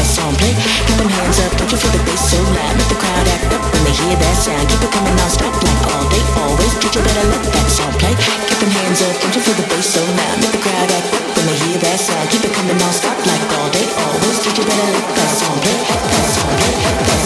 assemble. Get them hands up, don't you feel the bass so loud? The crowd act up when they hear that sound. Keep it coming non-stop like all day, always. Did you better let that song play? Get them hands up, don't you feel the bass so loud? Make the crowd act up when they hear that sound. Keep it coming non-stop like all day, always. Did you better let that song play? That play?